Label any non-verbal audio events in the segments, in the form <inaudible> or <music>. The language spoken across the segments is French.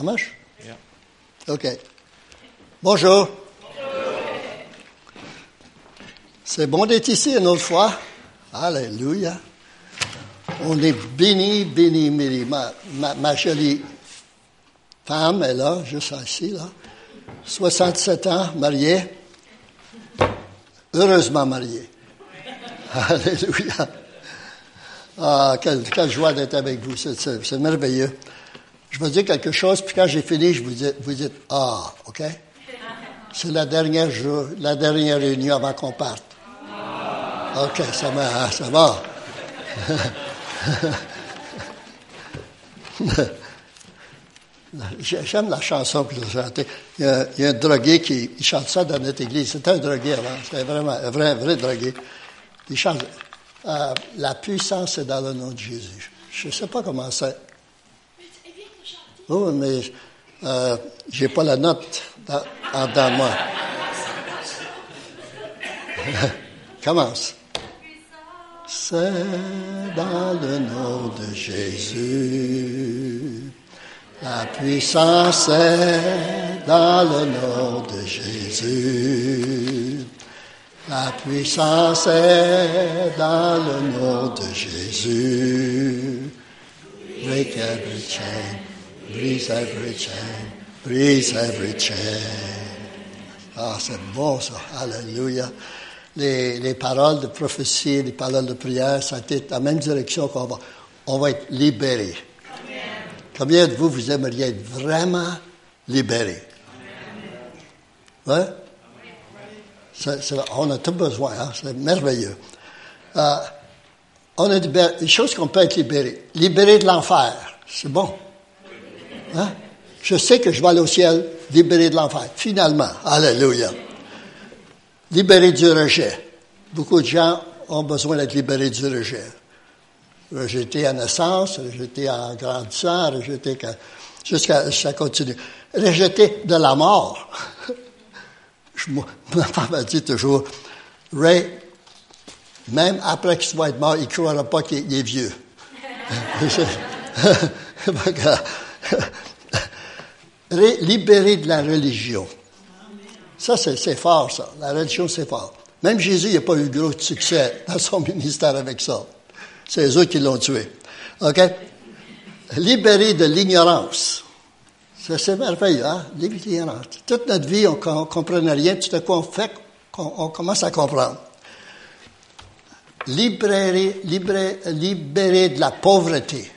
Ça marche? Yeah. OK. Bonjour. C'est bon d'être ici une autre fois. Alléluia. On est béni, béni, béni. Ma, ma, ma jolie femme est là, juste ici, là. 67 ans, mariée. Heureusement mariée. Alléluia. Ah, quelle, quelle joie d'être avec vous. C'est merveilleux. Je vais dire quelque chose, puis quand j'ai fini, je vous dis, vous dites Ah, OK? C'est la dernière jour, la dernière réunion avant qu'on parte. OK, ça va, ça va. <laughs> J'aime la chanson que j'ai chantée. Il y, a, il y a un drogué qui chante ça dans notre église. C'était un drogué avant. C'était vraiment un vrai, vrai drogué. Il chante euh, La puissance est dans le nom de Jésus. Je ne sais pas comment ça. Oh, mais euh, j'ai pas la note en dans moi. <laughs> Commence. C'est dans le nom de Jésus. La puissance est dans le nom de Jésus. La puissance est dans le nom de Jésus. Break every chain, brise every chain, brise every chain. Ah, c'est bon ça. Alléluia. Les, les paroles de prophétie, les paroles de prière, ça a été la même direction qu'on va. On va être libérés. Combien de vous, vous aimeriez être vraiment? C'est- c'est- on a tout besoin, hein? c'est merveilleux. Euh, on a be- des choses qu'on peut être libéré. Libéré de l'enfer, c'est bon. Hein? Je sais que je vais aller au ciel, libéré de l'enfer, finalement. Alléluia. Libéré du rejet. Beaucoup de gens ont besoin d'être libérés du rejet. Rejeté à naissance, rejeté en grandissant, rejeté que- jusqu'à ça continue. Rejeté de la mort. <laughs> Je- ma femme dit toujours, Ray, même après qu'il soit mort, il ne croira pas qu'il est vieux. <laughs> <laughs> <laughs> Libéré de la religion. Ça, c'est fort, ça. La religion, c'est fort. Même Jésus n'a pas eu gros succès dans son <laughs> ministère avec ça. C'est eux qui l'ont tué. OK? Libéré de l'ignorance. C'est merveilleux, hein? L'ignorance. Toute notre vie, on ne comprenait rien. Tout à coup, on fait on commence à comprendre. Libéré, libéré, libéré de la pauvreté.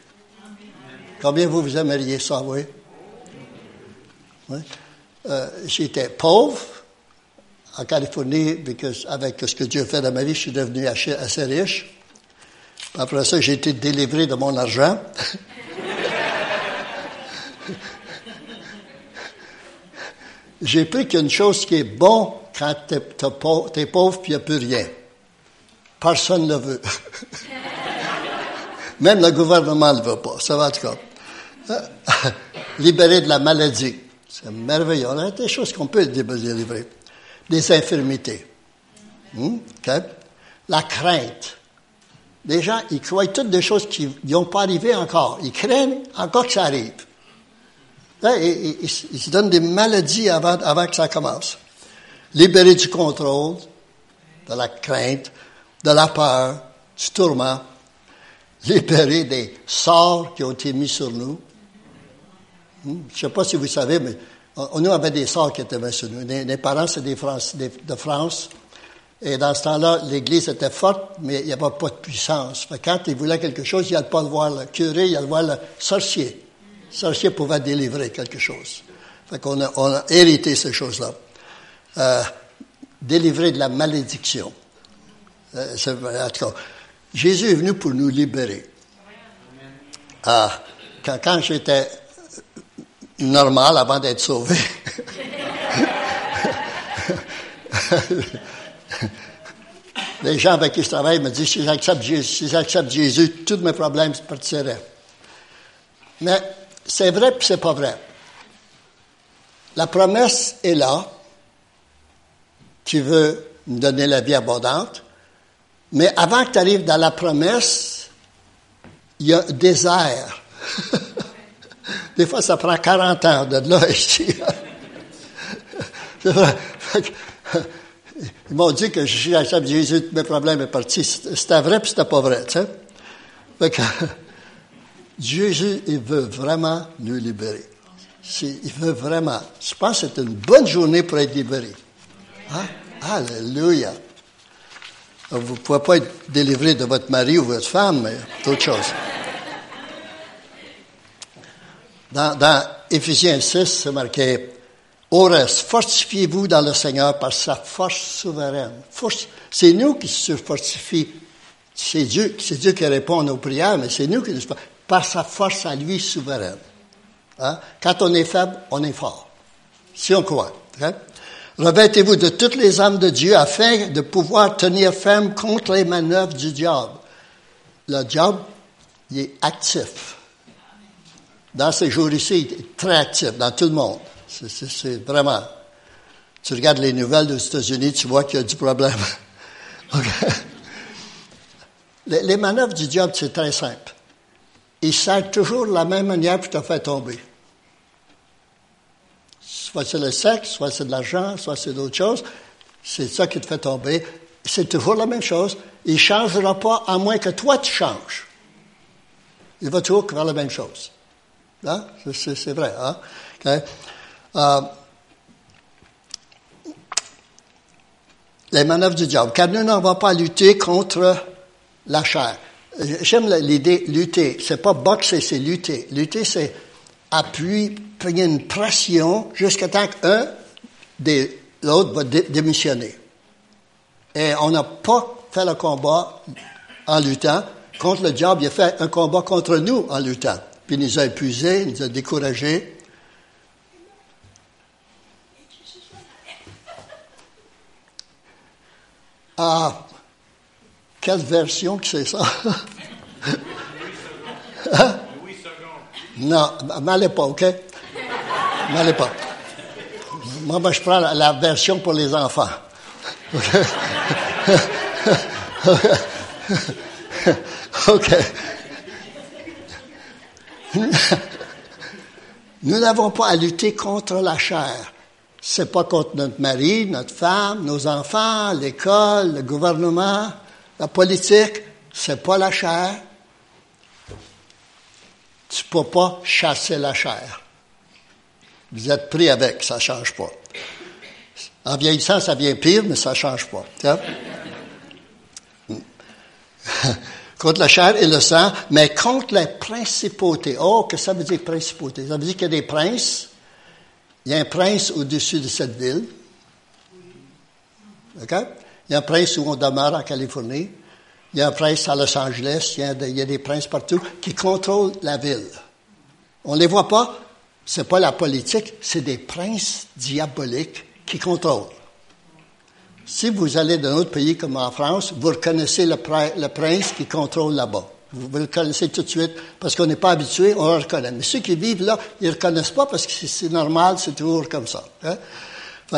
Combien vous vous aimeriez ça, oui? Euh, J'étais pauvre en Californie, because avec ce que Dieu fait dans ma vie, je suis devenu assez, riche. Après ça, j'ai été délivré de mon argent. <laughs> j'ai pris qu'une chose qui est bon quand t'es es pauvre, puis il n'y a plus rien. Personne ne veut. <laughs> Même le gouvernement ne le veut pas. Ça va en tout cas. Euh, <laughs> Libéré de la maladie. C'est merveilleux. On a des choses qu'on peut délivrer. Des infirmités. Hmm? La crainte. Les gens, ils croient toutes des choses qui n'ont pas arrivé encore. Ils craignent encore que ça arrive. Ils, se donnent des maladies avant, que ça commence. Libéré du contrôle, de la crainte, de la peur, du tourment. Libéré des sorts qui ont été mis sur nous. Hmm? Je ne sais pas si vous savez, mais on, nous avait des sorts qui étaient sur nous. Les, parents, c'est des, de France. Et dans ce temps-là, l'Église était forte, mais il n'y avait pas de puissance. Quand ils voulaient quelque chose, il n'y avait pas le voir le curé, il y avait le voir le sorcier. Le sorcier pouvait délivrer quelque chose. On a hérité ces choses-là. Euh, délivrer de la malédiction. Euh, en tout cas, Jésus est venu pour nous libérer. Ah, quand j'étais normal avant d'être sauvé, les gens avec qui je travaille me disent si j'accepte Jésus, si Jésus, tous mes problèmes partiraient. Mais c'est vrai puis c'est pas vrai. La promesse est là. Tu veux me donner la vie abondante. Mais avant que tu arrives dans la promesse, il y a un désert. <laughs> Des fois, ça prend 40 ans de là <laughs> ici. Ils m'ont dit que j'accepte Jésus, mes problèmes est parti. C'était vrai puis c'était pas vrai, tu sais. Fait que, <laughs> Jésus, il veut vraiment nous libérer. Il veut vraiment. Je pense que c'est une bonne journée pour être libéré. Hein? Alléluia. Vous ne pouvez pas être délivré de votre mari ou votre femme, mais d'autres choses. Dans, dans Éphésiens 6, c'est marqué Au reste, fortifiez-vous dans le Seigneur par sa force souveraine. c'est nous qui se fortifie. C'est Dieu, c'est Dieu qui répond à nos prières, mais c'est nous qui nous par sa force à lui souveraine. Hein? Quand on est faible, on est fort. Si on croit. Hein? Revêtez-vous de toutes les âmes de Dieu afin de pouvoir tenir ferme contre les manœuvres du diable. Le diable, il est actif. Dans ces jours ici, il est très actif dans tout le monde. C'est vraiment. Tu regardes les nouvelles des États-Unis, tu vois qu'il y a du problème. <laughs> les, les manœuvres du diable, c'est très simple il sert toujours de la même manière pour te faire tomber. Soit c'est le sexe, soit c'est de l'argent, soit c'est d'autres choses. C'est ça qui te fait tomber. C'est toujours la même chose. Il ne changera pas à moins que toi tu changes. Il va toujours faire la même chose. Hein? C'est vrai. Hein? Euh, les manœuvres du diable. Car nous va pas lutter contre la chair. J'aime l'idée lutter. C'est pas boxer, c'est lutter. Lutter, c'est appuyer, prendre une pression jusqu'à temps qu'un des l'autre va démissionner. Et on n'a pas fait le combat en luttant contre le diable. Il a fait un combat contre nous en luttant. Puis il nous a épuisés, il nous a découragés. Ah, quelle version que c'est ça? <laughs> hein? Non, m'allez pas, OK? M'allez pas. Moi, ben, je prends la, version pour les enfants. <laughs> OK. <laughs> <laughs> Nous n'avons pas à lutter contre la chair. C'est pas contre notre mari, notre femme, nos enfants, l'école, le gouvernement. La politique, c'est pas la chair. Tu peux pas chasser la chair. Vous êtes pris avec, ça change pas. En vieillissant, ça vient pire, mais ça change pas. Contre la chair et le sang, mais contre les principautés. Oh, que ça veut dire principauté? Ça veut dire qu'il y a des princes. Il y a un prince au-dessus de cette ville. Il y a un prince où on demeure en Californie. Il y a un prince à Los Angeles. Il y a, des, princes partout qui contrôlent la ville. On ne les voit pas. C'est pas la politique, c'est des princes diaboliques qui contrôlent. Si vous allez dans un autre pays comme en France, vous reconnaissez le, prince qui contrôle là-bas. Vous, le connaissez tout de suite parce qu'on n'est pas habitué, on le reconnaît. Mais ceux qui vivent là, ils ne reconnaissent pas parce que c'est normal, c'est toujours comme ça. Hein?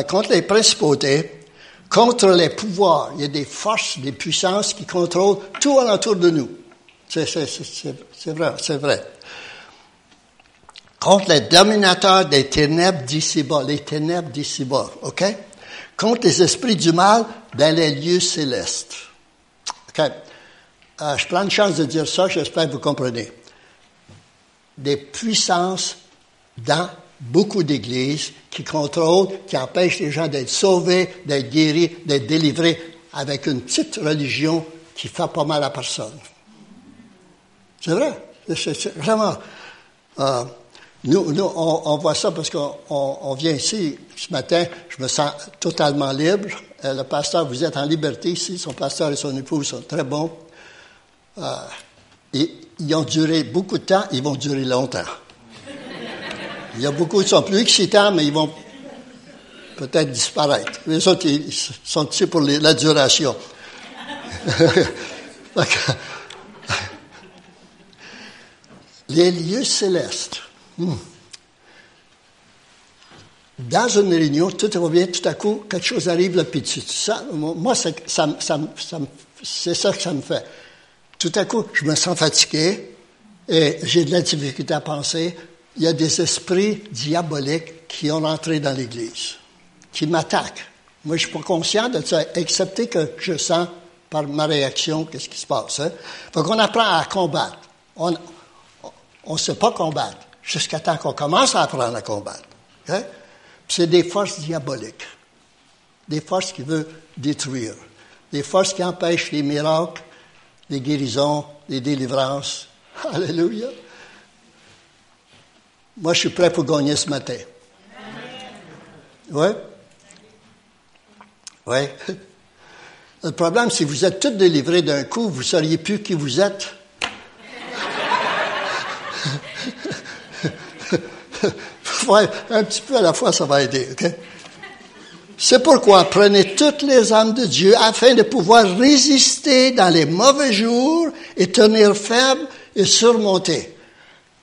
contre les principautés, contre les pouvoirs. Il y a des forces, des puissances qui contrôlent tout autour de nous. C'est vrai, c'est vrai. Contre les dominateurs des ténèbres d'ici-bas, les ténèbres d'ici-bas, OK? Contre les esprits du mal dans les lieux célestes. OK? Euh, je prends une chance de dire ça, j'espère que vous comprenez. Des puissances dans beaucoup d'églises qui contrôlent, qui empêchent les gens d'être sauvés, d'être guéris, d'être délivrés avec une petite religion qui fait pas mal à personne. C'est vrai. C'est vraiment. Euh, nous, nous on, voit ça parce qu'on on, vient ici ce matin, je me sens totalement libre. Euh, le pasteur, vous êtes en liberté ici. Son pasteur et son épouse sont très bons. Euh, et, ils ont duré beaucoup de temps, ils vont durer longtemps. Il y a beaucoup qui sont plus excitants, mais ils vont peut-être disparaître. Les autres, ils sont ici pour la duration. <laughs> les lieux célestes. Dans une réunion, tout revient, tout à coup, quelque chose arrive, là, puis moi, c'est ça que ça me fait. Tout à coup, je me sens fatigué et j'ai de la difficulté à penser il y a des esprits diaboliques qui ont entré dans l'Église, qui m'attaquent. Moi, je suis pas conscient de ça, excepté que je sens par ma réaction qu'est-ce qui se passe. Hein? Faut qu'on apprend à combattre. On ne sait pas combattre jusqu'à temps qu'on commence à apprendre à combattre. Hein? C'est des forces diaboliques, des forces qui veulent détruire, des forces qui empêchent les miracles, les guérisons, les délivrances. <laughs> Alléluia. Moi, je suis prêt pour gagner ce matin. Oui? Oui. <laughs> Le problème, si vous êtes tous délivrés d'un coup, vous ne sauriez plus qui vous êtes. <laughs> <laughs> un petit peu à la fois, ça va aider? C'est pourquoi prenez toutes les âmes de Dieu afin de pouvoir résister dans les mauvais jours et tenir ferme et surmonter.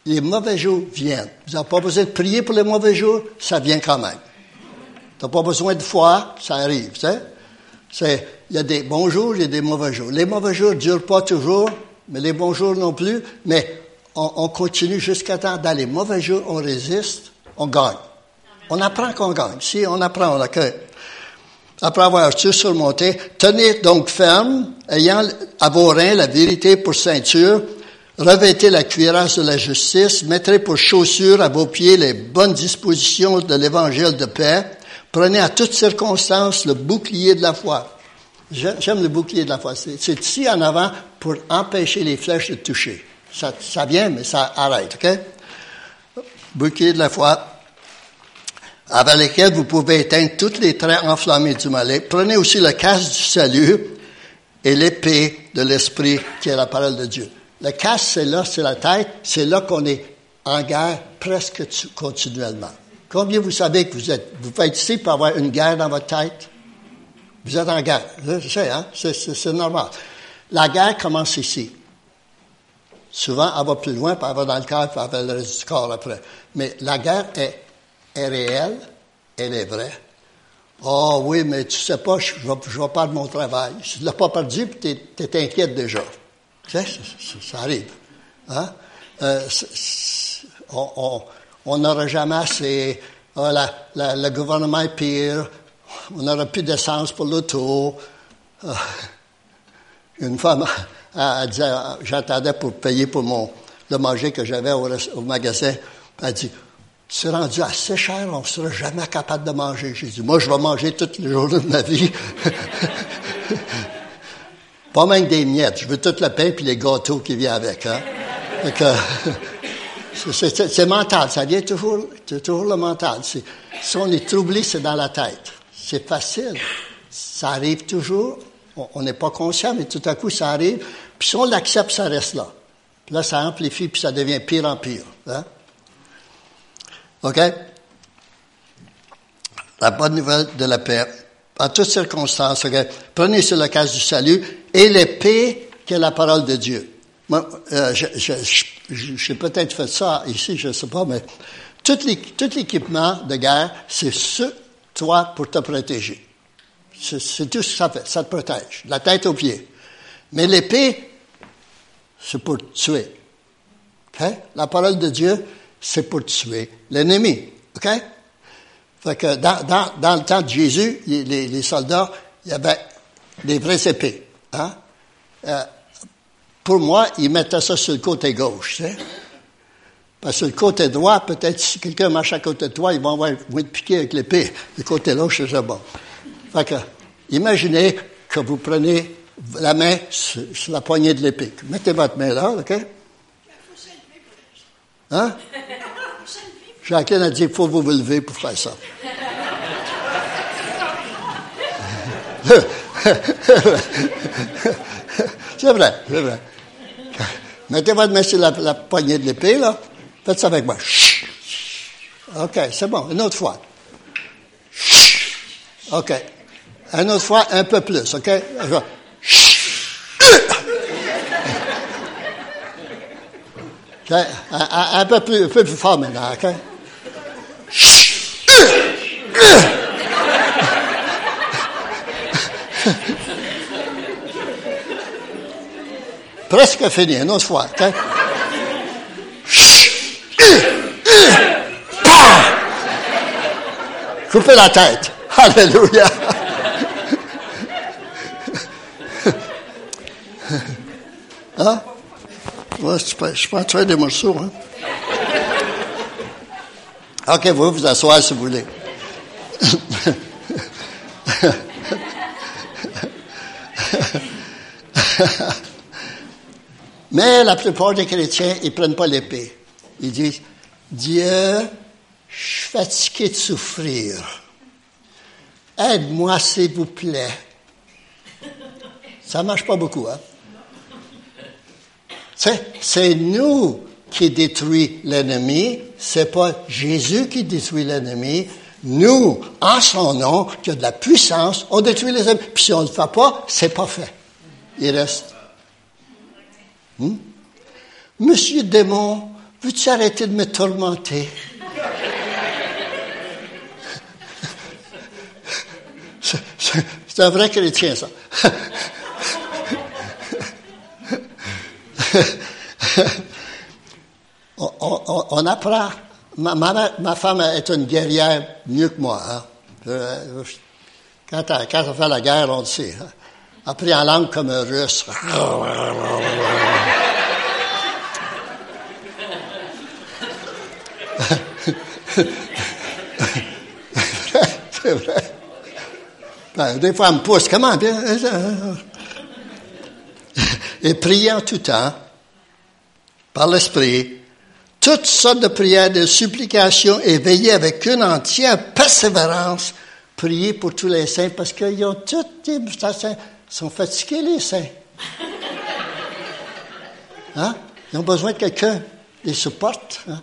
Les mauvais jours viennent. Vous n'avez pas besoin de prier pour les mauvais jours, ça vient quand même. Tu n'as pas besoin de foi, ça arrive. C'est, il y a des bons jours, il y a des mauvais jours. Les mauvais jours ne durent pas toujours, mais les bons jours non plus. Mais on, on continue jusqu'à temps. Dans les mauvais jours, on résiste, on gagne. On apprend qu'on gagne. Si on apprend, on accueille. Après avoir tout surmonté, tenez donc ferme, ayant à vos reins la vérité pour ceinture, revêtez la cuirasse de la justice, mettrez pour chaussures à vos pieds les bonnes dispositions de l'évangile de paix, prenez à toutes circonstances le bouclier de la foi. J'aime le bouclier de la foi. C'est ici en avant pour empêcher les flèches de toucher. Ça, ça vient, mais ça arrête, OK? Bouclier de la foi, avec lesquels vous pouvez éteindre tous les traits enflammés du malin. Prenez aussi le casque du salut et l'épée de l'esprit qui est la parole de Dieu. Le casque, c'est là, c'est la tête, c'est là qu'on est en guerre presque continuellement. Combien vous savez que vous êtes, vous faites ici pour avoir une guerre dans votre tête? Vous êtes en guerre. Hein? C'est normal. La guerre commence ici. Souvent, elle va plus loin, puis elle va dans le cœur, puis elle va le reste du corps après. Mais la guerre est est réelle, elle est vraie. Oh oui, mais tu sais pas, je ne vais, pas de mon travail. Si tu ne l'as pas perdu, tu es, inquiète déjà. Tu sais, ça, arrive. Hein? Euh, on n'aura jamais assez. Oh, le gouvernement est pire. On n'aura plus d'essence pour l'auto. Euh, une femme a, dit, j'attendais pour payer pour mon, le manger que j'avais au, au magasin. Elle dit, c'est rendu assez cher, on ne sera jamais capable de manger. J'ai dit, moi, je vais manger toutes les jours de ma vie. <laughs> Pas même des miettes. Je veux tout le pain et les gâteaux qui viennent avec. Hein? <laughs> c'est mental. Ça vient toujours, toujours le mental. Si on est troublé, c'est dans la tête. C'est facile. Ça arrive toujours. On n'est pas conscient, mais tout à coup, ça arrive. Puis si on l'accepte, ça reste là. Là, ça amplifie, puis ça devient pire en pire. Hein? OK? La bonne nouvelle de la paix. En toutes circonstances, OK? Prenez sur le cas du salut et l'épée qui est la parole de Dieu. Moi, euh, j'ai peut-être fait ça ici, je ne sais pas, mais tout l'équipement de guerre, c'est ce, toi, pour te protéger. C'est tout ce que ça fait. Ça te protège. La tête aux pieds. Mais l'épée, c'est pour tuer. La parole de Dieu, c'est pour tuer l'ennemi. Fait que dans, dans, dans, le temps de Jésus, les, soldats, il y avait des vraies épées. Hein? Euh, pour moi, ils mettaient ça sur le côté gauche. Parce que le côté droit, peut-être si quelqu'un marche à côté de toi, ils vont, avoir, être piqués avec l'épée. Le côté gauche, c'est bon. Fait que, imaginez que vous prenez la main sur, la poignée de l'épée. Mettez votre main là, OK? Hein? Jacqueline a dit, il faut vous lever pour faire ça. <laughs> c'est vrai, c'est vrai. Mettez votre main sur la, la poignée de l'épée, là. Faites ça avec moi. OK, c'est bon. Une autre fois. OK. Une autre fois, un peu plus, OK? Un, peu plus, un peu plus fort maintenant, OK? Presque fini, une autre fois, OK? Coupez la tête. Alléluia. Ouais, je train des morceaux. Hein? OK, vous vous asseoir si vous voulez. Mais la plupart des chrétiens, ils prennent pas l'épée. Ils disent, Dieu, je suis fatigué de souffrir. Aide-moi, s'il vous plaît. Ça marche pas beaucoup, hein? C'est nous qui détruit l'ennemi, c'est pas Jésus qui détruit l'ennemi. Nous, en son nom, qui a de la puissance, on détruit les ennemis. Puis si on ne le fait pas, c'est pas fait. Il reste. Hmm? Monsieur démon, veux-tu arrêter de me tourmenter? <laughs> C'est un vrai chrétien, ça. <laughs> <laughs> on, apprend. Ma, femme est une guerrière mieux que moi. Hein. Quand, quand on fait la guerre, on le sait. Hein. Appris en langue comme un russe. <laughs> C'est vrai. Ben, des fois, elle me pousse. Comment? Bien? Et prier en tout temps, par l'Esprit, toutes sortes de prières, de supplications et veiller avec une entière persévérance, prier pour tous les saints parce qu'ils ont toutes les sont fatigués, les saints. Hein? Ils ont besoin de quelqu'un les supporte. Hein?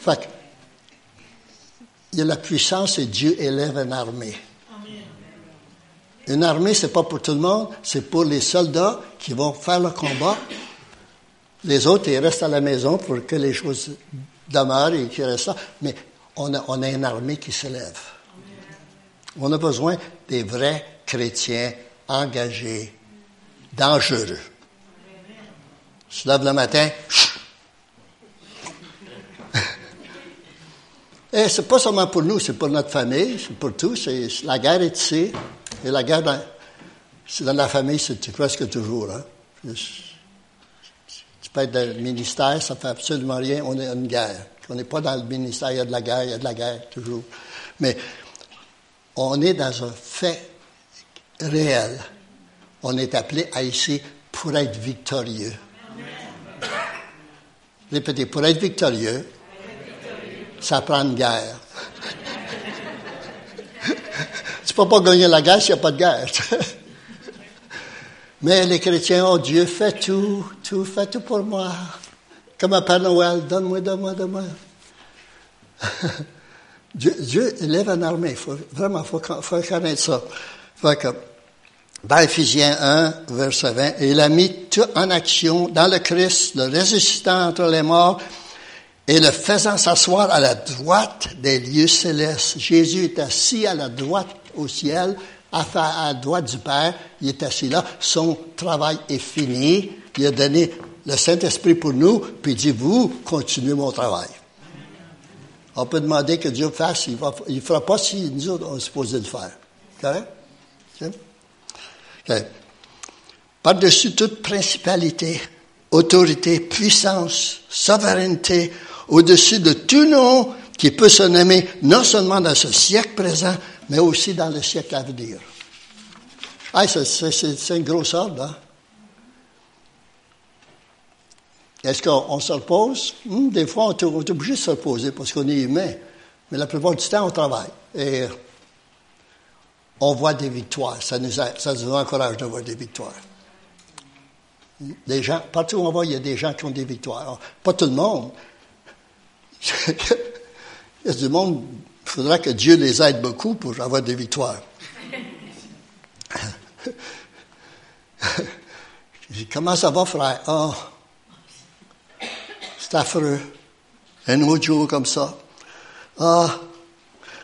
Fait il y a la puissance et Dieu élève une armée. Une armée, c'est pas pour tout le monde, c'est pour les soldats qui vont faire le combat les autres, ils restent à la maison pour que les choses demeurent et qu'ils restent là. Mais on a, on a une armée qui s'élève. On a besoin des vrais chrétiens engagés, dangereux. Se lève le matin. <laughs> Et c'est pas seulement pour nous, c'est pour notre famille, c'est pour tous. la guerre est ici. Et la guerre, dans, dans la famille, c'est presque toujours. Hein? peut être dans le ministère, ça fait absolument rien, on est en guerre. On n'est pas dans le ministère, il y a de la guerre, il y a de la guerre, toujours. Mais on est dans un fait réel. On est appelé à ici pour être victorieux. Répétez, pour être victorieux, ça prend une guerre. <laughs> tu peux pas gagner la guerre s'il n'y a pas de guerre. <laughs> Mais les chrétiens, oh Dieu, fais tout, tout, fais tout pour moi. Comme un Père Noël, donne-moi, donne-moi, donne-moi. <laughs> Dieu, Dieu élève une armée. Faut, vraiment, il faut, connaître ça. Fait Ephésiens 1, verset 20, il a mis tout en action dans le Christ, le ressuscitant entre les morts, et le faisant s'asseoir à la droite des lieux célestes. Jésus est assis à la droite au ciel, à, à droite du Père, il est assis là, son travail est fini, il a donné le Saint-Esprit pour nous, puis il dit, vous, continuez mon travail. On peut demander que Dieu fasse, il ne fera pas si nous autres, on est supposé le faire. Par-dessus toute principalité, autorité, puissance, souveraineté, au-dessus de tout nom qui peut se nommer non seulement dans ce siècle présent, mais aussi dans le siècle à venir. Ah, c'est une grosse ordre, hein? Est-ce qu'on se repose? Hmm, des fois, on est, obligé de se reposer parce qu'on est humain. Mais la plupart du temps, on travaille. Et on voit des victoires. Ça nous, ça nous encourage de voir des victoires. Des gens, partout où on va, il y a des gens qui ont des victoires. pas tout le monde. <laughs> il y a du monde il faudra que Dieu les aide beaucoup pour avoir des victoires. <laughs> Comment ça va, frère? Ah, c'est affreux. Un autre jour comme ça. Ah,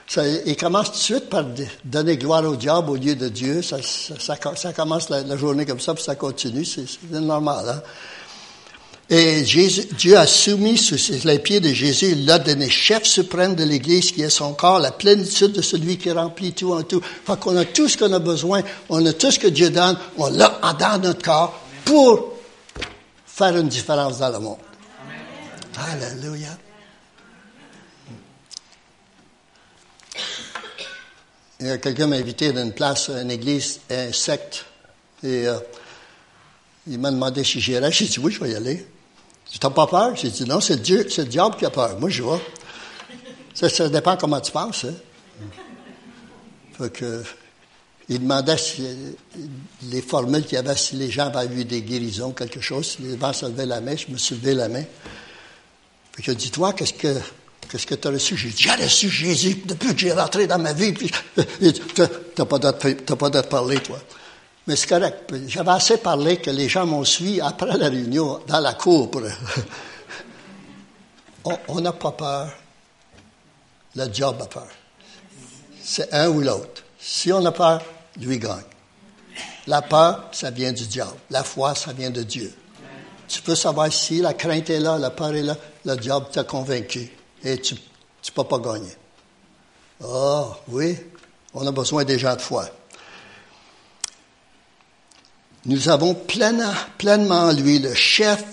ça, il commence tout de suite par donner gloire au diable au lieu de Dieu. Ça, ça, commence la, journée comme ça, puis ça continue. C'est normal. Hein? Et Dieu a soumis sous les pieds de Jésus, il l'a donné chef suprême de l'Église qui est son corps, la plénitude de celui qui remplit tout en tout. Fait qu'on a tout ce qu'on a besoin, on a tout ce que Dieu donne, on l'a dans notre corps pour faire une différence dans le monde. Alléluia. Il y a quelqu'un m'a invité dans une place, une église, un secte, et euh, il m'a demandé si j'irais. J'ai dit oui, je vais y aller. Tu n'as pas peur? J'ai dit non, c'est le, diable qui a peur. Moi, je vois. Ça, dépend comment tu penses. Hein? Fait que, il demandait les formules qu'il y avait, si les gens avaient eu des guérisons, quelque chose. Si les gens se levaient la main, je me suis levé la main. Que, dis-toi, qu'est-ce que, qu'est-ce que tu as reçu? J'ai dit, j'ai reçu Jésus depuis que j'ai rentré dans ma vie. Tu n'as pas d'autre parler, toi. Mais c'est correct. J'avais assez parlé que les gens m'ont suivi après la réunion dans la cour. <laughs> on n'a pas peur. Le job a peur. C'est un ou l'autre. Si on a peur, lui gagne. La peur, ça vient du diable. La foi, ça vient de Dieu. Tu peux savoir si la crainte est là, la peur est là, le diable t'a convaincu et tu ne peux pas gagner. Ah, oui, on a besoin des gens de foi. Nous avons pleinement, pleinement en lui le chef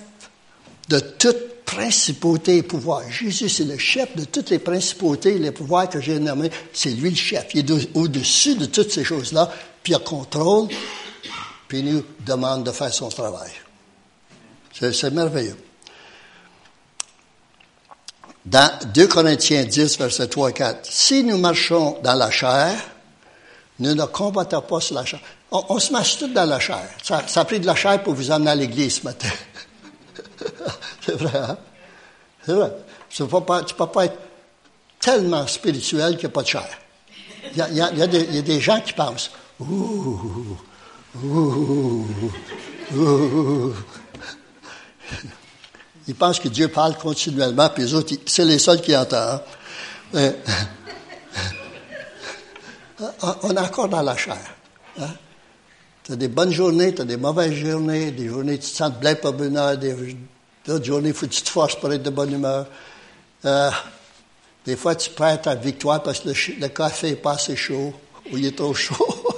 de toute principauté et pouvoir. Jésus, c'est le chef de toutes les principautés et les pouvoirs que j'ai nommés. C'est lui le chef. Il est au-dessus de toutes ces choses-là, puis il contrôle, puis il nous demande de faire son travail. C'est merveilleux. Dans 2 Corinthiens 10, verset 3 et 4, si nous marchons dans la chair, nous ne combattons pas sur la chair. On, se marche tout dans la chair. Ça, ça, a pris de la chair pour vous emmener à l'église ce matin. <laughs> C'est vrai, hein? C'est vrai. Tu ne peux, pas être tellement spirituel qu'il n'y a pas de chair. Il y a, y a, des, gens qui pensent, ouh, ouh, ouh. Ils pensent que Dieu parle continuellement, puis les autres, c'est les seuls qui entendent. Hein? On est encore dans la chair. Hein? Tu as des bonnes journées, tu as des mauvaises journées, des journées où tu te sens bien pas bonheur, des d'autres journées où tu te forces pour être de bonne humeur. Euh, des fois, tu perds ta victoire parce que le, café n'est pas assez chaud ou il est trop chaud.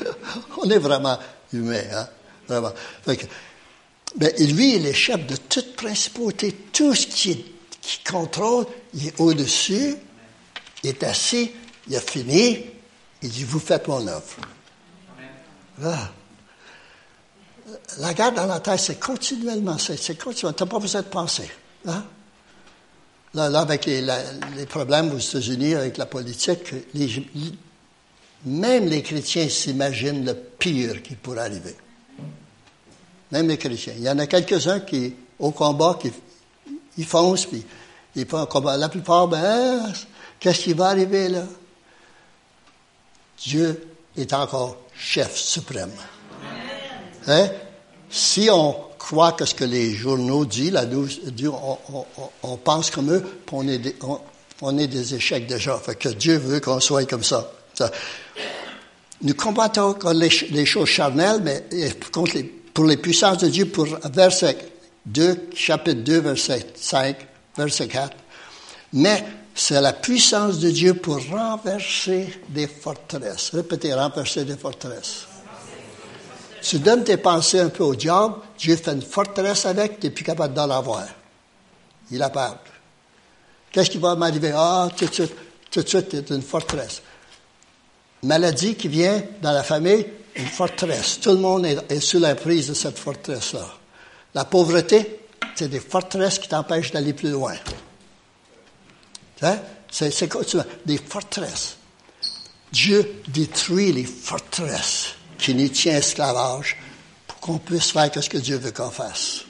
<laughs> on est vraiment humain, hein? Vraiment. mais lui, il est chef de toute principauté. Tout ce qui, qui contrôle, il est au-dessus, il est assis, il a fini, il dit, vous faites mon œuvre. Ah. La guerre dans la terre, c'est continuellement, c'est continuellement. Tu n'as pas besoin de penser. Hein? Là, là, avec les, problèmes aux États-Unis, avec la politique, même les chrétiens s'imaginent le pire qui pourrait arriver. Même les chrétiens. Il y en a quelques-uns qui, au combat, qui ils foncent, puis ils font un combat. La plupart, ben, qu'est-ce qui va arriver là? Dieu est encore chef suprême. Hein? Si on croit que ce que les journaux disent, là, on, pense comme eux, on est, des, on, est des échecs déjà. Fait que Dieu veut qu'on soit comme ça. Nous combattons contre les, choses charnelles, mais contre les, pour les puissances de Dieu, pour verset 2, chapitre 2, verset 5, verset 4. Mais c'est la puissance de Dieu pour renverser des forteresses. Répétez, renverser des forteresses. Tu donnes tes pensées un peu au diable, Dieu fait une forteresse avec, tu n'es plus capable d'en avoir. Il a peur. Qu'est-ce qui va m'arriver? Ah, tout de suite, tout de suite, c'est une forteresse. Maladie qui vient dans la famille, une forteresse. Tout le monde est, est sous la prise de cette forteresse-là. La pauvreté, c'est des forteresses qui t'empêchent d'aller plus loin. Hein? C'est des forteresses. Dieu détruit les forteresses qui nous tiennent esclavage pour qu'on puisse faire ce que Dieu veut qu'on fasse.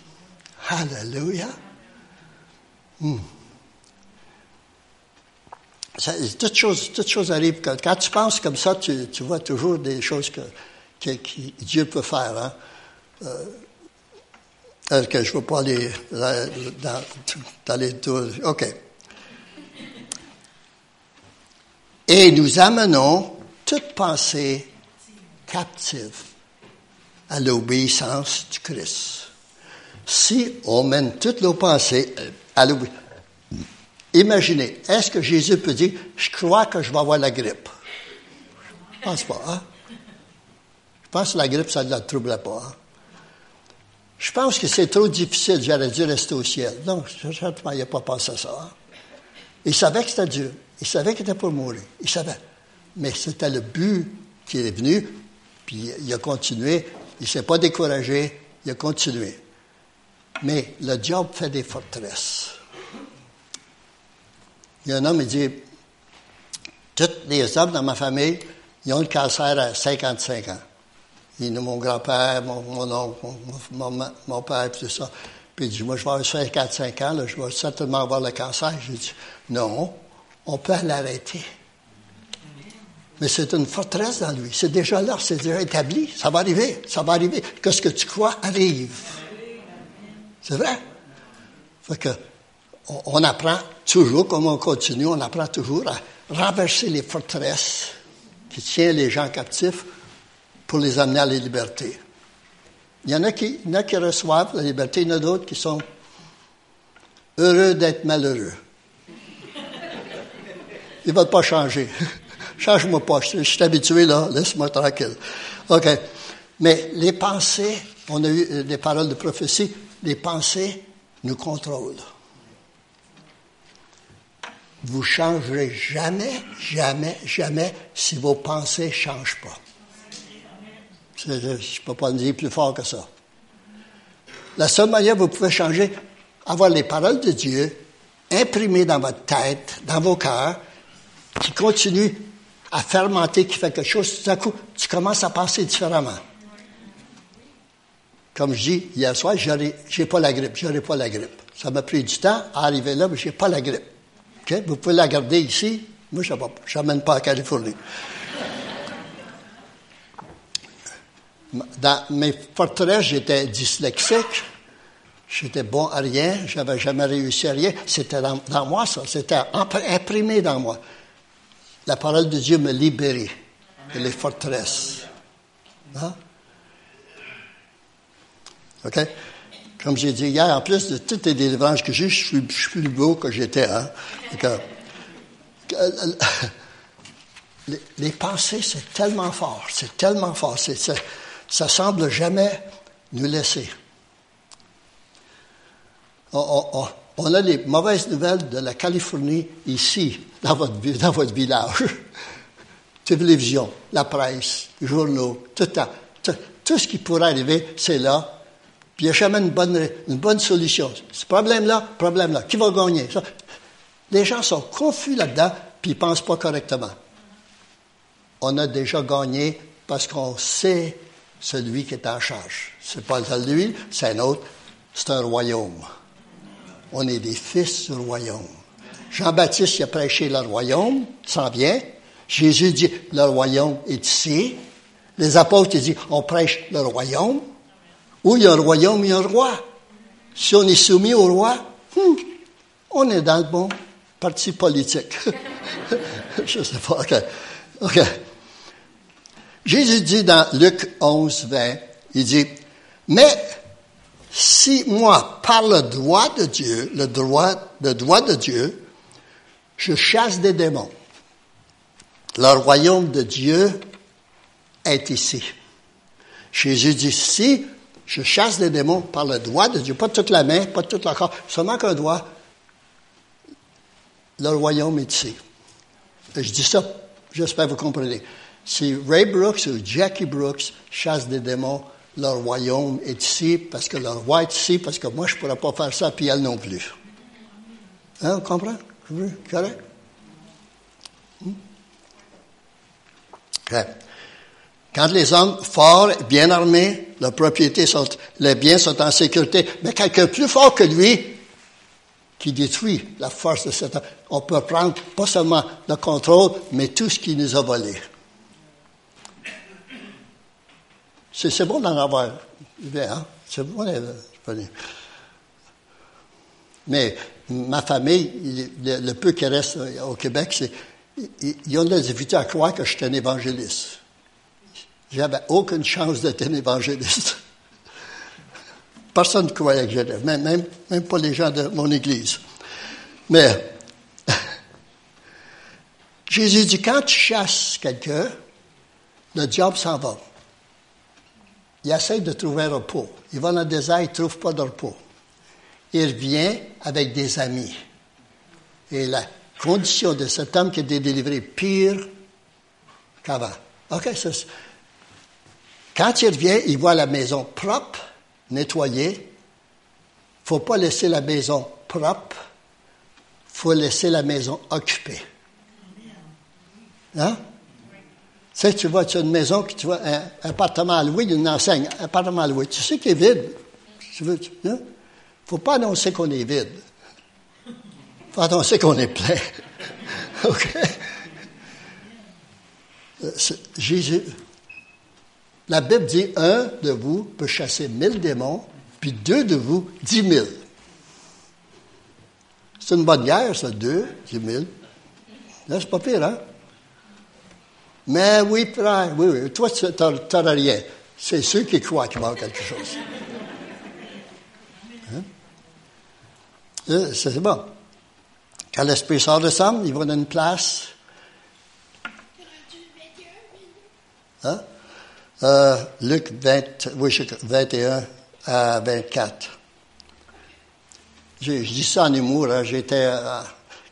Alléluia. Hmm. toutes, choses, toutes choses arrivent. Quand, tu penses comme ça, tu, vois toujours des choses que, Dieu peut faire. Hein? Euh, que je ne veux pas aller dans, dans les tours. OK. Et nous amenons toute pensée captive à l'obéissance du Christ. si on mène toutes nos pensées à l'oubli, imaginez, est-ce que Jésus peut dire, je crois que je vais avoir la grippe? Je pense pas, hein? Je pense que la grippe, ça ne la trouble pas, hein? Je pense que c'est trop difficile, j'aurais dû rester au ciel. Non, certainement, il n'a pas pensé à ça. Hein? Il savait que c'était Dieu. Il savait qu'il était pour mourir. Il savait. Mais c'était le but qui est venu, puis il a continué. Il ne s'est pas découragé, il a continué. Mais le diable fait des forteresses. Il y a un homme, il dit, tous les hommes dans ma famille, ils ont le cancer à 55 ans. Il dit, mon grand-père, mon, mon oncle, mon, mon, père, tout ça. Puis il dit, moi, je vais avoir 54 ans, là, je vais certainement avoir le cancer. J'ai dit, non, on peut l'arrêter. Mais c'est une forteresse dans lui. C'est déjà là, c'est déjà établi. Ça va arriver, ça va arriver. Que ce que tu crois arrive? C'est vrai. Fait que, on, apprend toujours, comme on continue, on apprend toujours à renverser les forteresses qui tiennent les gens captifs pour les amener à la liberté. Il y en a qui, en a qui reçoivent la liberté, il y en a d'autres qui sont heureux d'être malheureux. Ils ne veulent pas changer. <laughs> Change-moi pas, je, suis habitué là, laisse-moi tranquille. OK. Mais les pensées, on a eu euh, des paroles de prophétie, les pensées nous contrôlent. Vous ne changerez jamais, jamais, jamais si vos pensées ne changent pas. Je ne peux pas le dire plus fort que ça. La seule manière que vous pouvez changer, avoir les paroles de Dieu imprimées dans votre tête, dans vos cœurs, qui continuent à fermenter, qui fait quelque chose, tout à coup, tu commences à penser différemment. Comme je dis, hier soir, je n'ai pas la grippe, n'aurai pas la grippe. Ça m'a pris du temps à arriver là, mais je n'ai pas la grippe. Vous pouvez la garder ici. Moi, je n'amène pas à Californie. Dans mes forteresses, j'étais dyslexique. J'étais bon à rien. J'avais jamais réussi à rien. C'était dans, moi, ça. C'était imprimé dans moi. La parole de Dieu me libérait de les forteresses. Hein? OK? Comme j'ai dit hier, en plus de toutes les délivrances que j'ai, je suis, plus beau que j'étais. Hein? <laughs> les, les, pensées, c'est tellement fort, c'est tellement fort. C'est, ça semble jamais nous laisser. On, a les mauvaises nouvelles de la Californie ici, dans votre, village. <laughs> Télévision, la presse, journaux, tout, tout, ce qui pourrait arriver, c'est là. Puis il n'y a jamais une bonne, une bonne solution. Ce problème-là, problème-là. Qui va gagner? Les gens sont confus là-dedans, puis ils ne pensent pas correctement. On a déjà gagné parce qu'on sait celui qui est en charge. C'est pas lui, c'est un autre. C'est un royaume. On est des fils du royaume. Jean-Baptiste a prêché le royaume, s'en vient. Jésus dit, le royaume est ici. Les apôtres disent, on prêche le royaume. Où il y a un royaume, il y a un roi. Si on est soumis au roi, hmm, on est dans le bon parti politique. <laughs> Je sais pas. OK. OK. Jésus dit dans Luc 11, 20, il dit, mais si moi, par le droit de Dieu, le droit, le droit de Dieu, je chasse des démons, le royaume de Dieu est ici. Jésus dit, si je chasse des démons par le droit de Dieu, pas toute la main, pas tout le corps, seulement qu'un doigt, le royaume est ici. je dis ça, j'espère que vous comprenez. Si Ray Brooks ou Jackie Brooks chassent des démons, leur royaume est ici parce que leur roi est ici, parce que moi, je ne pourrais pas faire ça, puis elle non plus. Hein, on comprend? Correct? Hmm? Quand les hommes forts, bien armés, leurs propriétés sont, les biens sont en sécurité, mais quelqu'un plus fort que lui, qui détruit la force de cet homme, on peut prendre pas seulement le contrôle, mais tout ce qui nous a volé. C'est bon d'en avoir. Hein? C'est bon. Mais ma famille, le, peu qui reste au Québec, c'est, ils ont des difficultés à croire que je suis un évangéliste. J'avais aucune chance d'être un évangéliste. <laughs> personne ne croyait que j'étais, même, même pas les gens de mon église. Mais <laughs> Jésus dit, quand tu chasses quelqu'un, le diable s'en va. Il essaie de trouver un repos. Il va dans le désert, il ne trouve pas de repos. Il revient avec des amis. Et la condition de cet homme qui est délivré pire qu'avant. OK, Quand il revient, il voit la maison propre, nettoyée. Il ne faut pas laisser la maison propre. Il faut laisser la maison occupée. Hein? Tu sais, tu vois, tu as une maison, tu vois, un, appartement à louer, une enseigne, un appartement à louer. Tu sais qu'il est vide. Tu veux, ne hein? faut pas annoncer qu'on est vide. Faut annoncer qu'on est plein. <laughs> OK? Euh, Jésus, la Bible dit un de vous peut chasser mille démons, puis deux de vous, dix mille. C'est une bonne guerre, ça, deux, dix mille. Là, c'est pas pire, hein? Mais oui, frère, oui, oui. Toi, tu n'auras rien. C'est ceux qui croient qu'il va quelque chose. Hein? Euh, c'est bon. Quand l'Esprit sort de ça, il va dans une place. Hein? Euh, Luc 20, oui, 21 à 24. Je, dis ça en humour. Hein, J'étais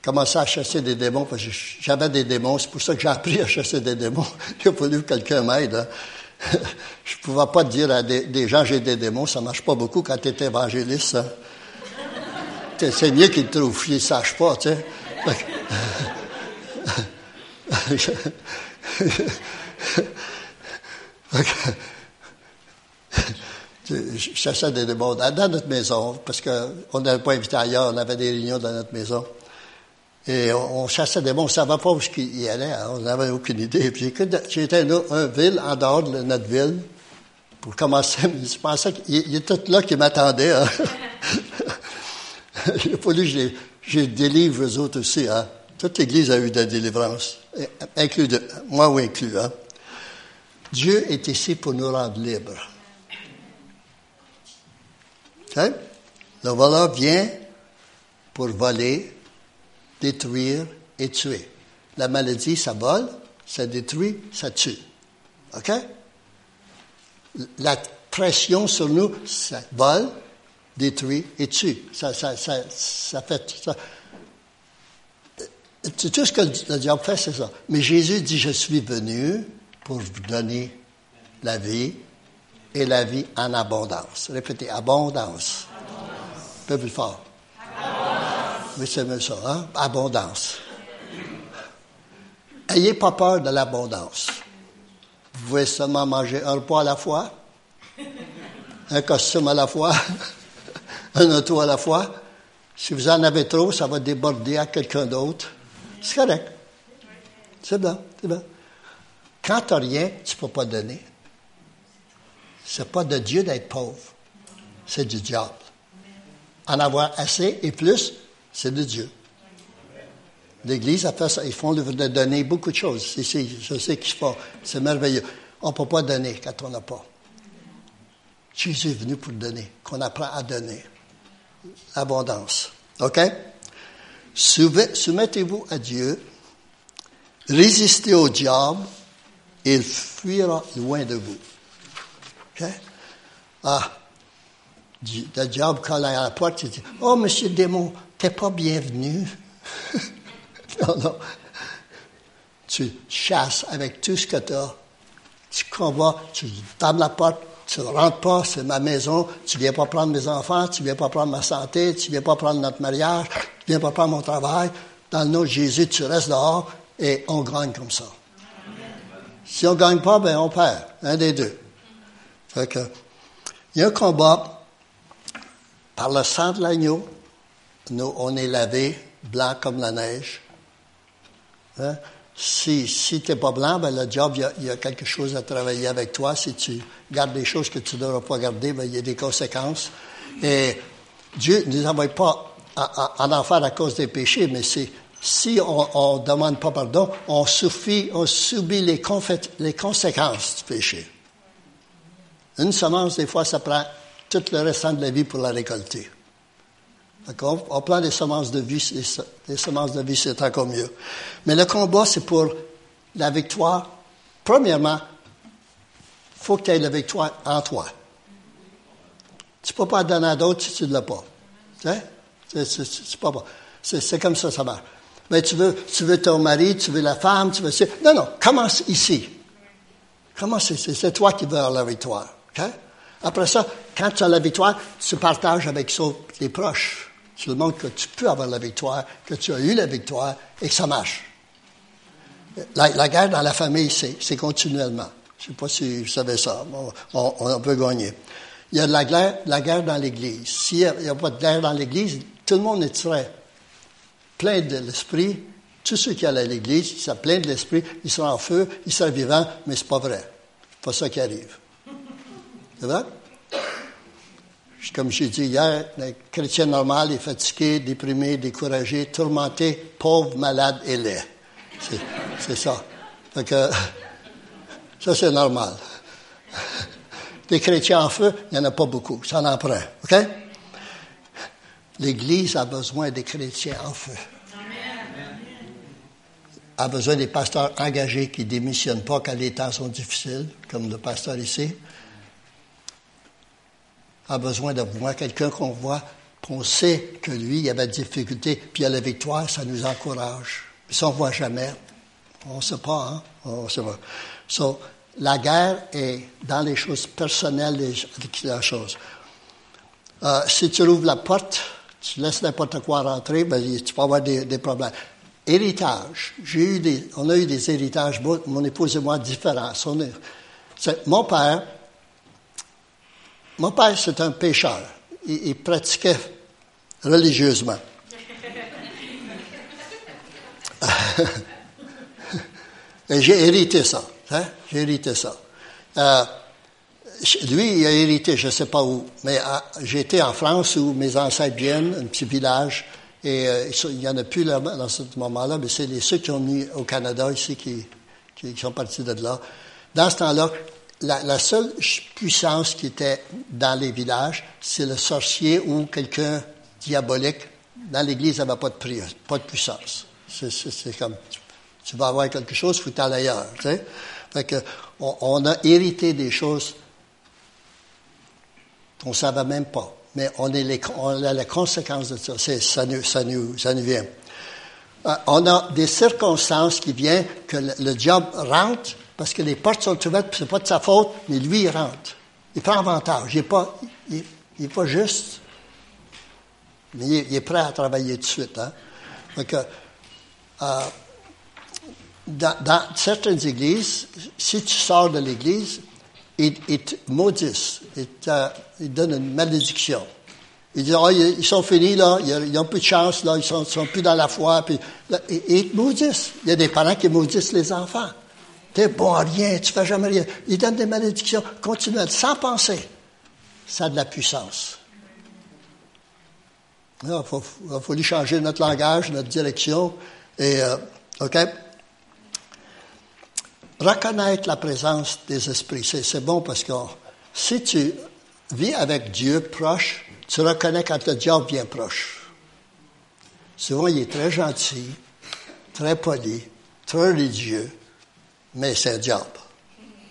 commencé à chasser des démons parce que j'avais des démons. C'est pour ça que j'ai appris à chasser des démons. <laughs> Il a fallu que quelqu'un m'aide. Hein. <laughs> Je ne pouvais pas dire à des, gens j'ai des démons. Ça ne marche pas beaucoup quand tu es évangéliste. Hein. C'est mieux qu'ils te trouvent. Ils ne sachent pas, tu sais. je chassais des démons dans notre maison, parce qu'on n'avait pas invité ailleurs, on avait des réunions dans notre maison. Et on, chassait des bons, on ne savait pas où il allait, hein, on n'avait aucune idée. Puis j'étais dans une ville en dehors de notre ville pour commencer. <laughs> Je pensais qu'il était là qui m'attendait. Hein. <laughs> il a fallu que je, délivre eux autres aussi. Hein. Toute l'Église a eu de la délivrance, inclus de, moi ou inclus. Hein. Dieu est ici pour nous rendre libres. Okay? Le voleur vient pour voler, détruire et tuer. La maladie, ça vole, ça détruit, ça tue. OK? La pression sur nous, ça vole, détruit et tue. Ça, ça, ça, ça fait ça. Tout ce que le diable fait, c'est ça. Mais Jésus dit, je suis venu pour vous donner la vie et la vie en abondance. Répétez, abondance. abondance. Peu plus fort. Oui, c'est ça, hein? Abondance. Ayez pas peur de l'abondance. Vous pouvez seulement manger un repas à la fois, un costume à la fois, <laughs> un auto à la fois. Si vous en avez trop, ça va déborder à quelqu'un d'autre. C'est correct. C'est bien, c'est bien. Quand tu n'as rien, tu ne peux pas donner. C'est pas de Dieu d'être pauvre. C'est du diable. En avoir assez et plus, c'est de Dieu. L'Église a fait ça. Ils font de donner beaucoup de choses. je sais qu'ils font. C'est merveilleux. On ne peut pas donner quand on n'a pas. Jésus est venu pour donner, qu'on apprend à donner. Abondance. OK? Soumettez-vous à Dieu. Résistez au diable. Il fuira loin de vous. OK? Ah, le diable colle à la porte et dit Oh, monsieur le démon, t'es pas bienvenu. <laughs> non, non. Tu chasses avec tout ce que tu as. Tu combats, tu tables la porte, tu ne rentres pas, c'est ma maison, tu ne viens pas prendre mes enfants, tu ne viens pas prendre ma santé, tu ne viens pas prendre notre mariage, tu ne viens pas prendre mon travail. Dans le nom de Jésus, tu restes dehors et on gagne comme ça. Si on ne gagne pas, ben on perd. Un des deux. Fait que, il y a un combat par le sang de l'agneau, nous, on est lavé blanc comme la neige. Hein? Si, si tu n'es pas blanc, ben le diable, il y, a, quelque chose à travailler avec toi. Si tu gardes des choses que tu ne devras pas garder, ben, il y a des conséquences. Et Dieu ne nous envoie pas en enfer à cause des péchés, mais si on ne demande pas pardon, on, on subit les, les conséquences du péché. Une semence, des fois, ça prend tout le restant de la vie pour la récolter. D'accord? On prend des semences de vie, les semences de vie, c'est encore mieux. Mais le combat, c'est pour la victoire. Premièrement, il faut que tu aies la victoire en toi. Tu ne peux pas donner à d'autres si tu ne l'as pas. C'est pas bon. C'est comme ça, ça marche. Mais tu veux, tu veux ton mari, tu veux la femme, tu veux... Non, non, commence ici. Commence ici. C'est toi qui veux avoir la victoire. Après ça, quand tu as la victoire, tu partages avec tes proches. Tu leur montres que tu peux avoir la victoire, que tu as eu la victoire et que ça marche. La, guerre dans la famille, c'est continuellement. Je ne sais pas si vous savez ça. On, on, peut gagner. Il y a de la guerre, dans l'Église. S'il n'y a, pas de guerre dans l'Église, tout le monde est très plein de l'Esprit. Tous ceux qui allent à l'Église, ils sont pleins de l'Esprit, ils sont en feu, ils sont vivants, mais c'est pas vrai. C'est pas ça qui arrive. C'est vrai? Comme j'ai dit hier, le chrétien normal est fatigué, déprimé, découragé, tourmenté, pauvre, malade et laid. C'est ça. <laughs> ça, c'est normal. <laughs> Des chrétiens en feu, il n'y en a pas beaucoup. Ça en prend. OK? L'Église a besoin des chrétiens en feu. A besoin des pasteurs engagés qui ne démissionnent pas quand les temps sont difficiles, comme le pasteur ici. A besoin de voir quelqu'un qu'on voit, qu'on sait que lui, il y avait des difficultés, puis il y a la victoire, ça nous encourage. Ça, on ne voit jamais. On ne sait pas, hein? On sait pas. So, la guerre est dans les choses personnelles de la chose. Euh, si tu ouvres la porte, tu laisses n'importe quoi rentrer, ben, tu peux avoir des, problèmes. Héritage. J'ai eu des, on a eu des héritages, mon épouse et moi, différents. mon père, mon père, c'est un pécheur. il pratiquait religieusement. <laughs> J'ai hérité ça. Hein? J'ai hérité ça. Euh, lui, il a hérité, je ne sais pas où, mais euh, j'étais en France où mes ancêtres viennent, un petit village, et euh, il n'y en a plus là, dans ce moment-là, mais c'est ceux qui ont mis au Canada ici qui, qui, sont partis de là. Dans ce temps-là, la, la, seule puissance qui était dans les villages, c'est le sorcier ou quelqu'un diabolique. Dans l'Église, il n'y avait pas de, pas de puissance. C'est comme, tu vas avoir quelque chose, il faut aller ailleurs. Tu sais? Fait on, a hérité des choses qu'on ne savait même pas. Mais on, est les, on a les conséquences de ça. Ça nous, vient. Euh, on a des circonstances qui viennent que le, job rentre parce que les portes sont ouvertes, c'est pas de sa faute, mais lui, il rentre. Il prend avantage. Il n'est pas, il, pas juste, mais il, est prêt à travailler tout de suite. Hein? Donc, euh, dans, certaines églises, si tu sors de l'église, ils, te maudissent, ils, te, donnent une malédiction. Ils disent, oh, ils sont finis, là, ils n'ont plus de chance, là, ils sont, sont plus dans la foi. Puis, ils te maudissent. Il y a des parents qui maudissent les enfants. T'es bon à rien, tu fais jamais rien. Ils donnent des malédictions continuelles, sans penser. Ça a de la puissance. Il faut, faut lui changer notre langage, notre direction. Et, euh, OK? reconnaître la présence des esprits. C'est bon parce que si tu vis avec Dieu proche, tu reconnais quand le diable vient proche. Souvent, il est très gentil, très poli, très religieux, mais c'est un diable.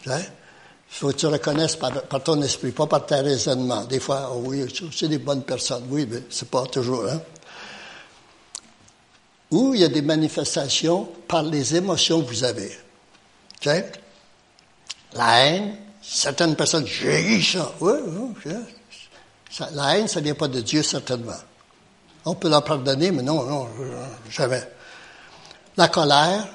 Il faut que tu reconnaisses par, ton esprit, pas par tes raisonnements. Des fois, oh oui, c'est des bonnes personnes. Oui, mais c'est pas toujours. Hein? Ou il y a des manifestations par les émotions que vous avez. La haine, certaines personnes j'ai ça. Oui, oui, ça. La haine, ça ne vient pas de Dieu, certainement. On peut leur pardonner, mais non, non, jamais. La colère,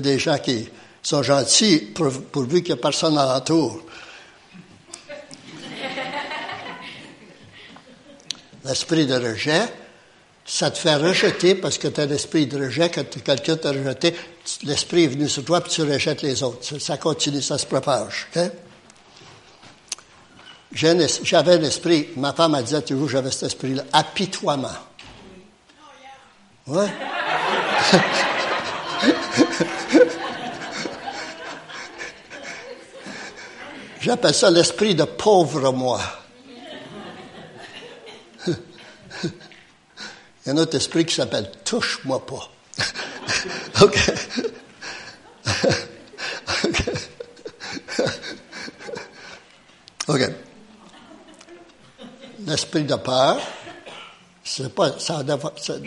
des gens qui sont gentils pourvu qu'il n'y ait personne alentour. L'esprit de rejet, ça te fait rejeter parce que tu as l'esprit de rejet, quand quelqu'un t'a rejeté, l'esprit est venu sur toi puis tu rejettes les autres. Ça, continue, ça se propage. J'avais un esprit, ma femme a dit toujours j'avais cet esprit-là, apitoiement. <laughs> J'appelle ça l'esprit de pauvre moi. Il y a un autre esprit qui s'appelle touche-moi pas. OK. OK. L'esprit de peur, c'est pas, ça, la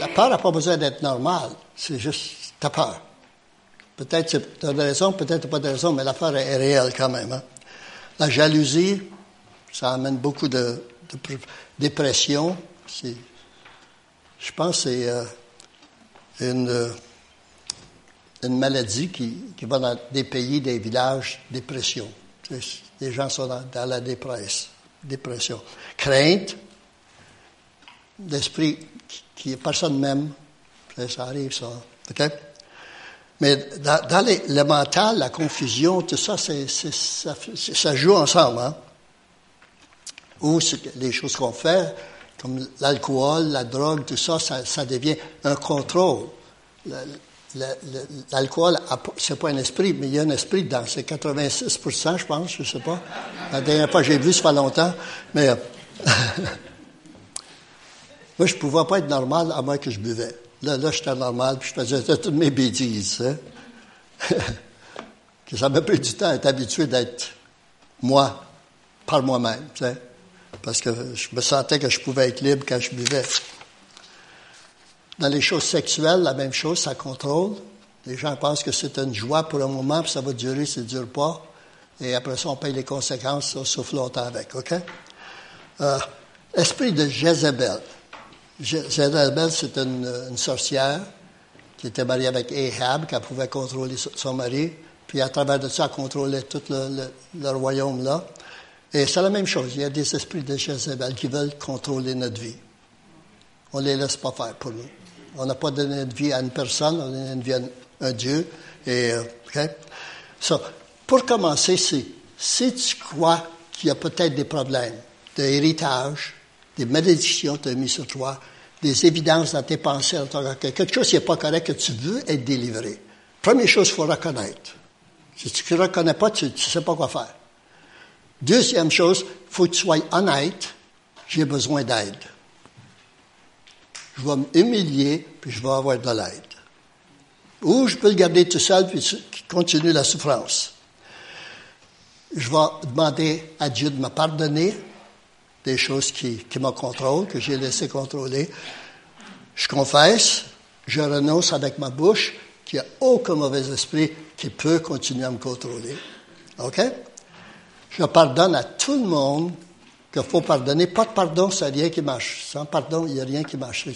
peur n'a pas besoin d'être normale. C'est juste, ta peur. Peut-être tu as raison, peut-être pas de raison, mais l'affaire est réelle quand même. Hein. La jalousie, ça amène beaucoup de, dépression. Je pense que c'est euh, une, euh, une maladie qui, va dans des pays, des villages, dépression. Les gens sont dans, la dépresse, dépression. Crainte, d'esprit qui, est personne même. Ça arrive, ça. OK? Mais dans, le mental, la confusion, tout ça, c'est, ça, ça, joue ensemble. Hein? Ou les choses qu'on fait, comme l'alcool, la drogue, tout ça, ça, devient un contrôle. L'alcool, c'est pas un esprit, mais il y a un esprit dedans. C'est 86% je pense, je sais pas. La dernière fois que j'ai vu, ça fait longtemps. Mais <laughs> moi, je pouvais pas être normal à moins que je buvais. Là, là, j'étais normal, puis je faisais toutes mes bêtises. Hein? <laughs> ça m'a pris du temps à être habitué d'être moi, par moi-même, tu sais? parce que je me sentais que je pouvais être libre quand je buvais. Dans les choses sexuelles, la même chose, ça contrôle. Les gens pensent que c'est une joie pour un moment, puis ça va durer, ça ne dure pas. Et après ça, on paye les conséquences, ça souffle longtemps avec, OK? Euh, esprit de Jézabel. Jézabel, c'est une, sorcière qui était mariée avec Ahab, qui pouvait contrôler son mari, puis à travers de ça, elle contrôlait tout le, royaume-là. Et c'est la même chose. Il y a des esprits de Jézabel qui veulent contrôler notre vie. On ne les laisse pas faire pour nous. On n'a pas donné notre vie à une personne, on a donné notre vie à un Dieu. Et, euh, pour commencer, si tu crois qu'il y a peut-être des problèmes d'héritage, des malédictions que tu as mis sur toi, des évidences dans tes pensées, quelque chose qui n'est pas correct, que tu veux être délivré. Première chose, il faut reconnaître. Si tu ne reconnais pas, tu ne sais pas quoi faire. Deuxième chose, il faut que tu sois honnête. J'ai besoin d'aide. Je vais m'humilier, puis je vais avoir de l'aide. Ou je peux le garder tout seul, puis continuer la souffrance. Je vais demander à Dieu de me pardonner, des choses qui, qui me contrôlent, que j'ai laissé contrôler. Je confesse, je renonce avec ma bouche qu'il n'y a aucun mauvais esprit qui peut continuer à me contrôler. OK? Je pardonne à tout le monde qu'il faut pardonner. Pas de pardon, c'est rien qui marche. Sans pardon, il n'y a rien qui marche.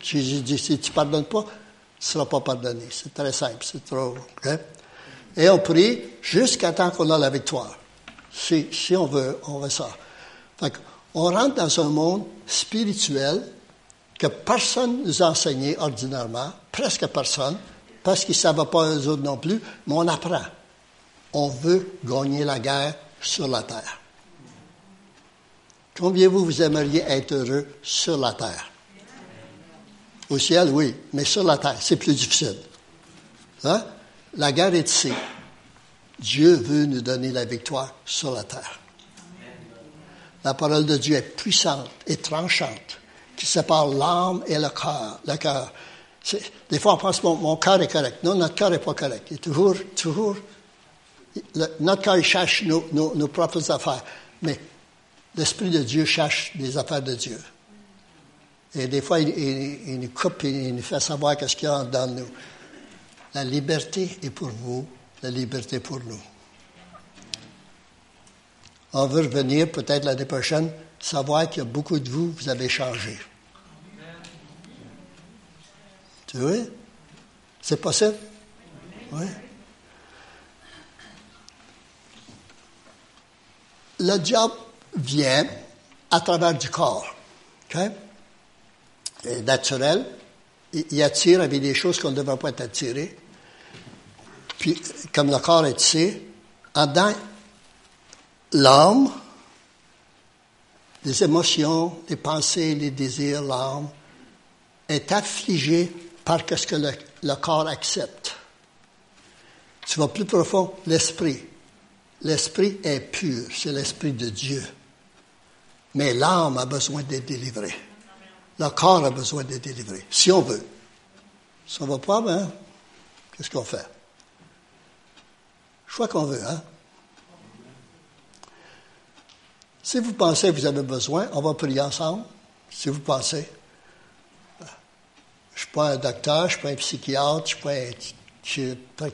Jésus dit, si tu ne pardonnes pas, tu ne seras pas pardonné. C'est très simple, c'est trop. OK? Et on prie jusqu'à temps qu'on a la victoire. Si, si on veut, on veut ça. Fait on rentre dans un monde spirituel que personne ne nous a enseigné ordinairement, presque personne, parce qu'ils ne savaient pas eux autres non plus, mais on apprend. On veut gagner la guerre sur la terre. Combien vous, vous aimeriez être heureux sur la terre? Au ciel, oui, mais sur la terre, c'est plus difficile. Hein? La guerre est ici. Dieu veut nous donner la victoire sur la terre. La parole de Dieu est puissante et tranchante, qui sépare l'âme et le cœur. Le cœur. Des fois, on pense que mon, cœur est correct. Non, notre cœur n'est pas correct. Toujours, toujours, notre cœur cherche nos, propres affaires. Mais l'Esprit de Dieu cherche les affaires de Dieu. Et des fois, il, nous coupe et il nous fait savoir qu'est-ce qu'il y a dans nous. La liberté est pour vous, la liberté pour nous on veut revenir peut-être l'année prochaine, savoir qu'il y a beaucoup de vous, vous avez changé. Tu vois? C'est possible? Oui. Le diable vient à travers du corps. OK? Et naturel. Il attire avec des choses qu'on ne devrait pas être attiré. Puis, comme le corps est tissé, en dedans, l'âme, les émotions, les pensées, les désirs, l'âme, est affligée par ce que le, corps accepte. Tu vas plus profond, l'esprit. l'esprit est pur, c'est l'esprit de Dieu. Mais l'âme a besoin d'être délivrée. Le corps a besoin d'être délivré, si on veut. Si on ne va pas, ben, qu'est-ce qu'on fait? Choix qu'on veut, hein? Si vous pensez que vous avez besoin, on va prier ensemble. Si vous pensez. Je ne suis pas un docteur, je ne suis pas un psychiatre, je ne suis pas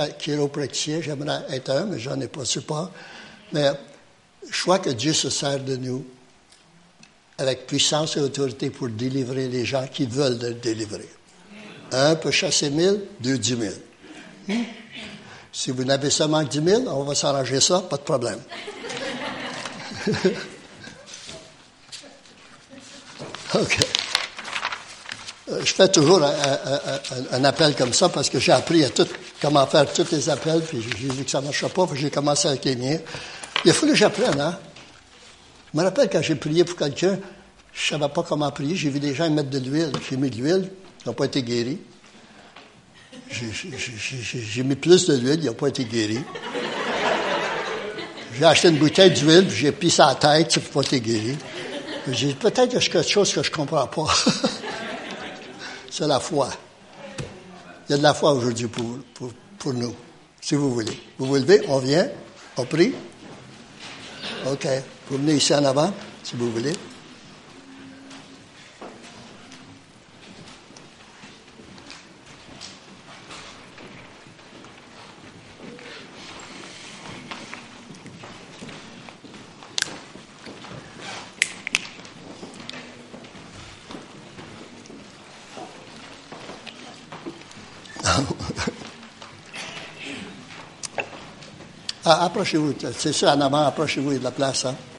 un chiropraticien, j'aimerais être un, mais j'en ai pas, je pas. Mais je crois que Dieu se sert de nous avec puissance et autorité pour délivrer les gens qui veulent être délivrés. Un peut chasser mille, deux dix mille. Hmm? Si vous n'avez seulement dix mille, on va s'arranger ça, pas de problème. <laughs> OK. Euh, je fais toujours un, appel comme ça parce que j'ai appris à tout, comment faire tous les appels, puis j'ai vu que ça ne marchait pas, puis j'ai commencé avec les. Il a fallu que j'apprenne, hein? Je me rappelle quand j'ai prié pour quelqu'un, je ne savais pas comment prier, j'ai vu des gens mettre de l'huile, j'ai mis de l'huile, ils n'ont pas été guéris. J'ai mis plus de l'huile, ils n'ont pas été guéris. J'ai acheté une bouteille d'huile, j'ai pissé à la tête, ça ne pas été guéri. J'ai peut-être qu'il y a quelque chose que je ne comprends pas. <laughs> C'est la foi. Il y a de la foi aujourd'hui pour, pour, pour, nous, si vous voulez. Vous vous levez, on vient, on prie. OK. Vous venez ici en avant, si vous voulez. Ah, approchez-vous. C'est ça, en avant, approchez-vous, de la place. Hein?